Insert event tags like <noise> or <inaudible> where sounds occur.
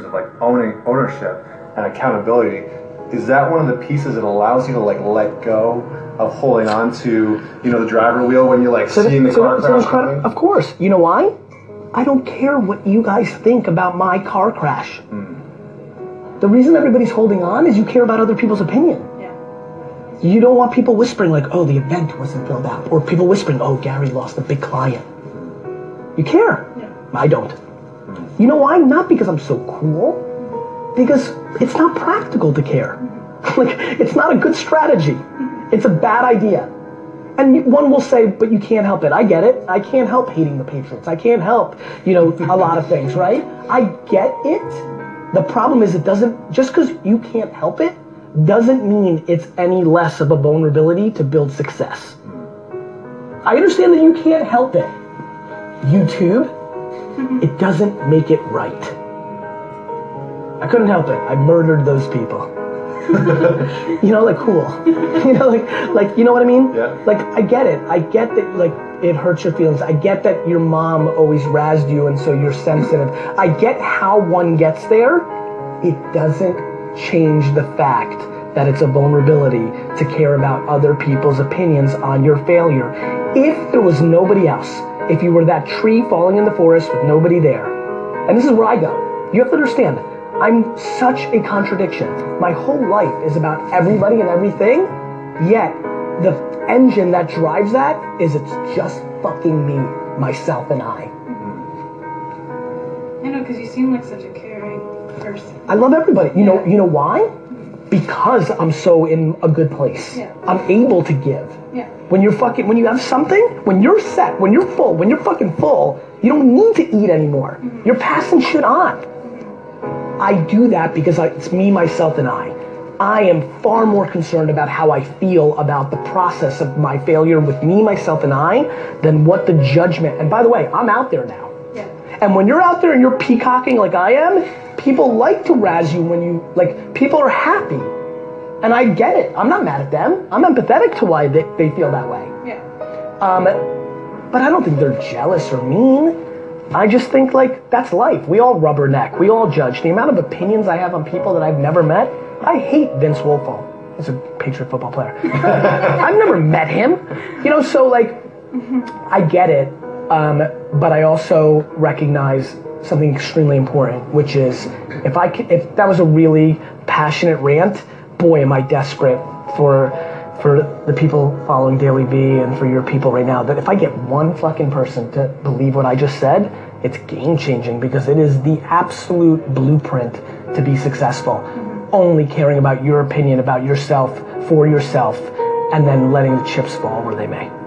terms of like owning ownership and accountability. Is that one of the pieces that allows you to like let go of holding on to you know the driver wheel when you're like So seeing the so car so crash incredi- coming? Of course. You know why? I don't care what you guys think about my car crash. Hmm. The reason everybody's holding on is you care about other people's opinion. Yeah. You don't want people whispering like, "Oh, the event wasn't filled out," or people whispering, "Oh, Gary lost a big client." You care. Yeah. I don't. You know why? Not because I'm so cool. Because it's not practical to care. <laughs> like it's not a good strategy. It's a bad idea. And one will say, but you can't help it. I get it. I can't help hating the Patriots. I can't help, you know, a lot of things, right? I get it. The problem is it doesn't, just because you can't help it, doesn't mean it's any less of a vulnerability to build success. I understand that you can't help it. YouTube, it doesn't make it right. I couldn't help it. I murdered those people. <laughs> you know, like cool. <laughs> you know, like like you know what I mean? Yeah. Like I get it. I get that like it hurts your feelings. I get that your mom always razzed you and so you're sensitive. I get how one gets there. It doesn't change the fact that it's a vulnerability to care about other people's opinions on your failure. If there was nobody else, if you were that tree falling in the forest with nobody there, and this is where I go. You have to understand, I'm such a contradiction. My whole life is about everybody and everything, yet the engine that drives that is it's just fucking me, myself, and I. I know, because you seem like such a caring person. I love everybody. You know, you know why? Because I'm so in a good place. Yeah. I'm able to give. Yeah. When you're fucking, when you have something, when you're set, when you're full, when you're fucking full, you don't need to eat anymore. Mm-hmm. You're passing shit on. Mm-hmm. I do that because I, it's me, myself, and I. I am far more concerned about how I feel about the process of my failure with me, myself, and I than what the judgment. And by the way, I'm out there now. Yeah. And when you're out there and you're peacocking like I am, people like to razz you when you, like, people are happy. And I get it. I'm not mad at them. I'm empathetic to why they, they feel that way. Yeah. Um, but I don't think they're jealous or mean. I just think like that's life. We all rubberneck. We all judge. The amount of opinions I have on people that I've never met. I hate Vince Wilfork. He's a Patriot football player. <laughs> I've never met him. You know, so like I get it, um, but I also recognize something extremely important, which is if I could, if that was a really passionate rant, boy, am I desperate for for the people following DailyVee and for your people right now. That if I get one fucking person to believe what I just said, it's game changing because it is the absolute blueprint to be successful. Only caring about your opinion about yourself for yourself, and then letting the chips fall where they may.